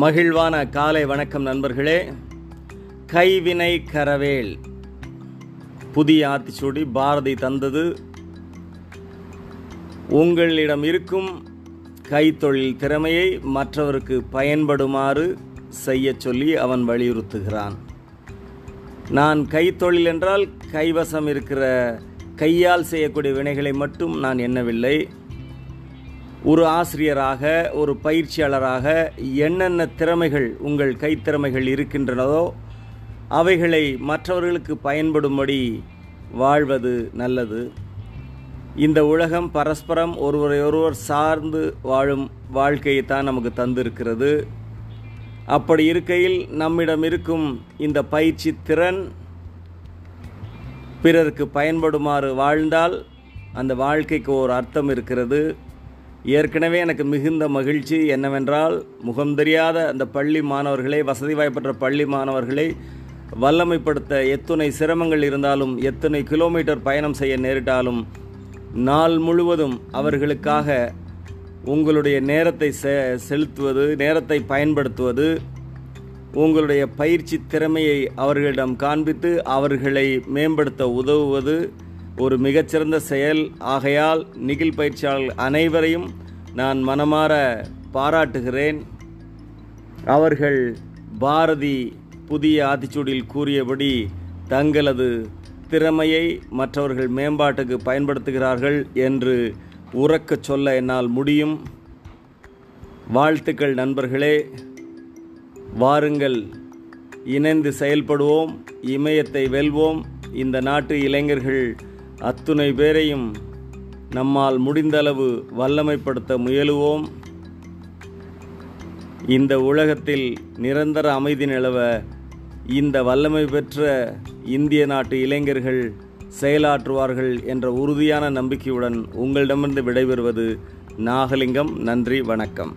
மகிழ்வான காலை வணக்கம் நண்பர்களே. கைவினை கரவேல். புதிய ஆத்திச்சூடி பாரதி தந்தது. உங்களிடம் இருக்கும் கைத்தொழில் திறமையை மற்றவருக்கு பயன்படுமாறு செய்யச் சொல்லி அவன் வலியுறுத்துகிறான். நான் கைத்தொழில் என்றால் கைவசம் இருக்கிற கையால் செய்யக்கூடிய வினைகளை மட்டும் நான் எண்ணவில்லை. ஒரு ஆசிரியராக ஒரு பயிற்சியாளராக என்னென்ன திறமைகள் உங்கள் கைத்திறமைகள் இருக்கின்றனதோ அவைகளை மற்றவர்களுக்கு பயன்படும்படி வாழ்வது நல்லது. இந்த உலகம் பரஸ்பரம் ஒருவரையொருவர் சார்ந்து வாழும் வாழ்க்கையை தான் நமக்கு தந்திருக்கிறது. அப்படி இருக்கையில் நம்மிடம் இருக்கும் இந்த பயிற்சி திறன் பிறருக்கு பயன்படுமாறு வாழ்ந்தால் அந்த வாழ்க்கைக்கு ஒரு அர்த்தம் இருக்கிறது. ஏற்கனவே எனக்கு மிகுந்த மகிழ்ச்சி என்னவென்றால் முகம் தெரியாத அந்த பள்ளி மாணவர்களை வசதி வாய்ப்பற்ற பள்ளி மாணவர்களை வல்லமைப்படுத்த எத்துணை சிரமங்கள் இருந்தாலும் எத்தனை கிலோமீட்டர் பயணம் செய்ய நேரிட்டாலும் நாள் முழுவதும் அவர்களுக்காக உங்களுடைய நேரத்தை செ செலுத்துவது நேரத்தை பயன்படுத்துவது உங்களுடைய பயிற்சி திறமையை அவர்களிடம் காண்பித்து அவர்களை மேம்படுத்த உதவுவது ஒரு மிகச்சிறந்த செயல். ஆகையால் நிகில் பயிற்சியாளர்கள் அனைவரையும் நான் மனமாற பாராட்டுகிறேன். அவர்கள் பாரதி புதிய ஆத்திச்சூடியில் கூறியபடி தங்களது திறமையை மற்றவர்கள் மேம்பாட்டுக்கு பயன்படுத்துகிறார்கள் என்று உறக்கச் சொல்ல என்னால் முடியும். வாழ்த்துக்கள் நண்பர்களே. வாருங்கள் இணைந்து செயல்படுவோம் இமயத்தை வெல்வோம். இந்த நாட்டு இளைஞர்கள் அத்துணை பேரையும் நம்மால் முடிந்தளவு வல்லமைப்படுத்த முயலுவோம். இந்த உலகத்தில் நிரந்தர அமைதி நிலவ இந்த வல்லமை பெற்ற இந்திய நாட்டு இளைஞர்கள் செயலாற்றுவார்கள் என்ற உறுதியான நம்பிக்கையுடன் உங்களிடமிருந்து விடைபெறுவது நாகலிங்கம். நன்றி வணக்கம்.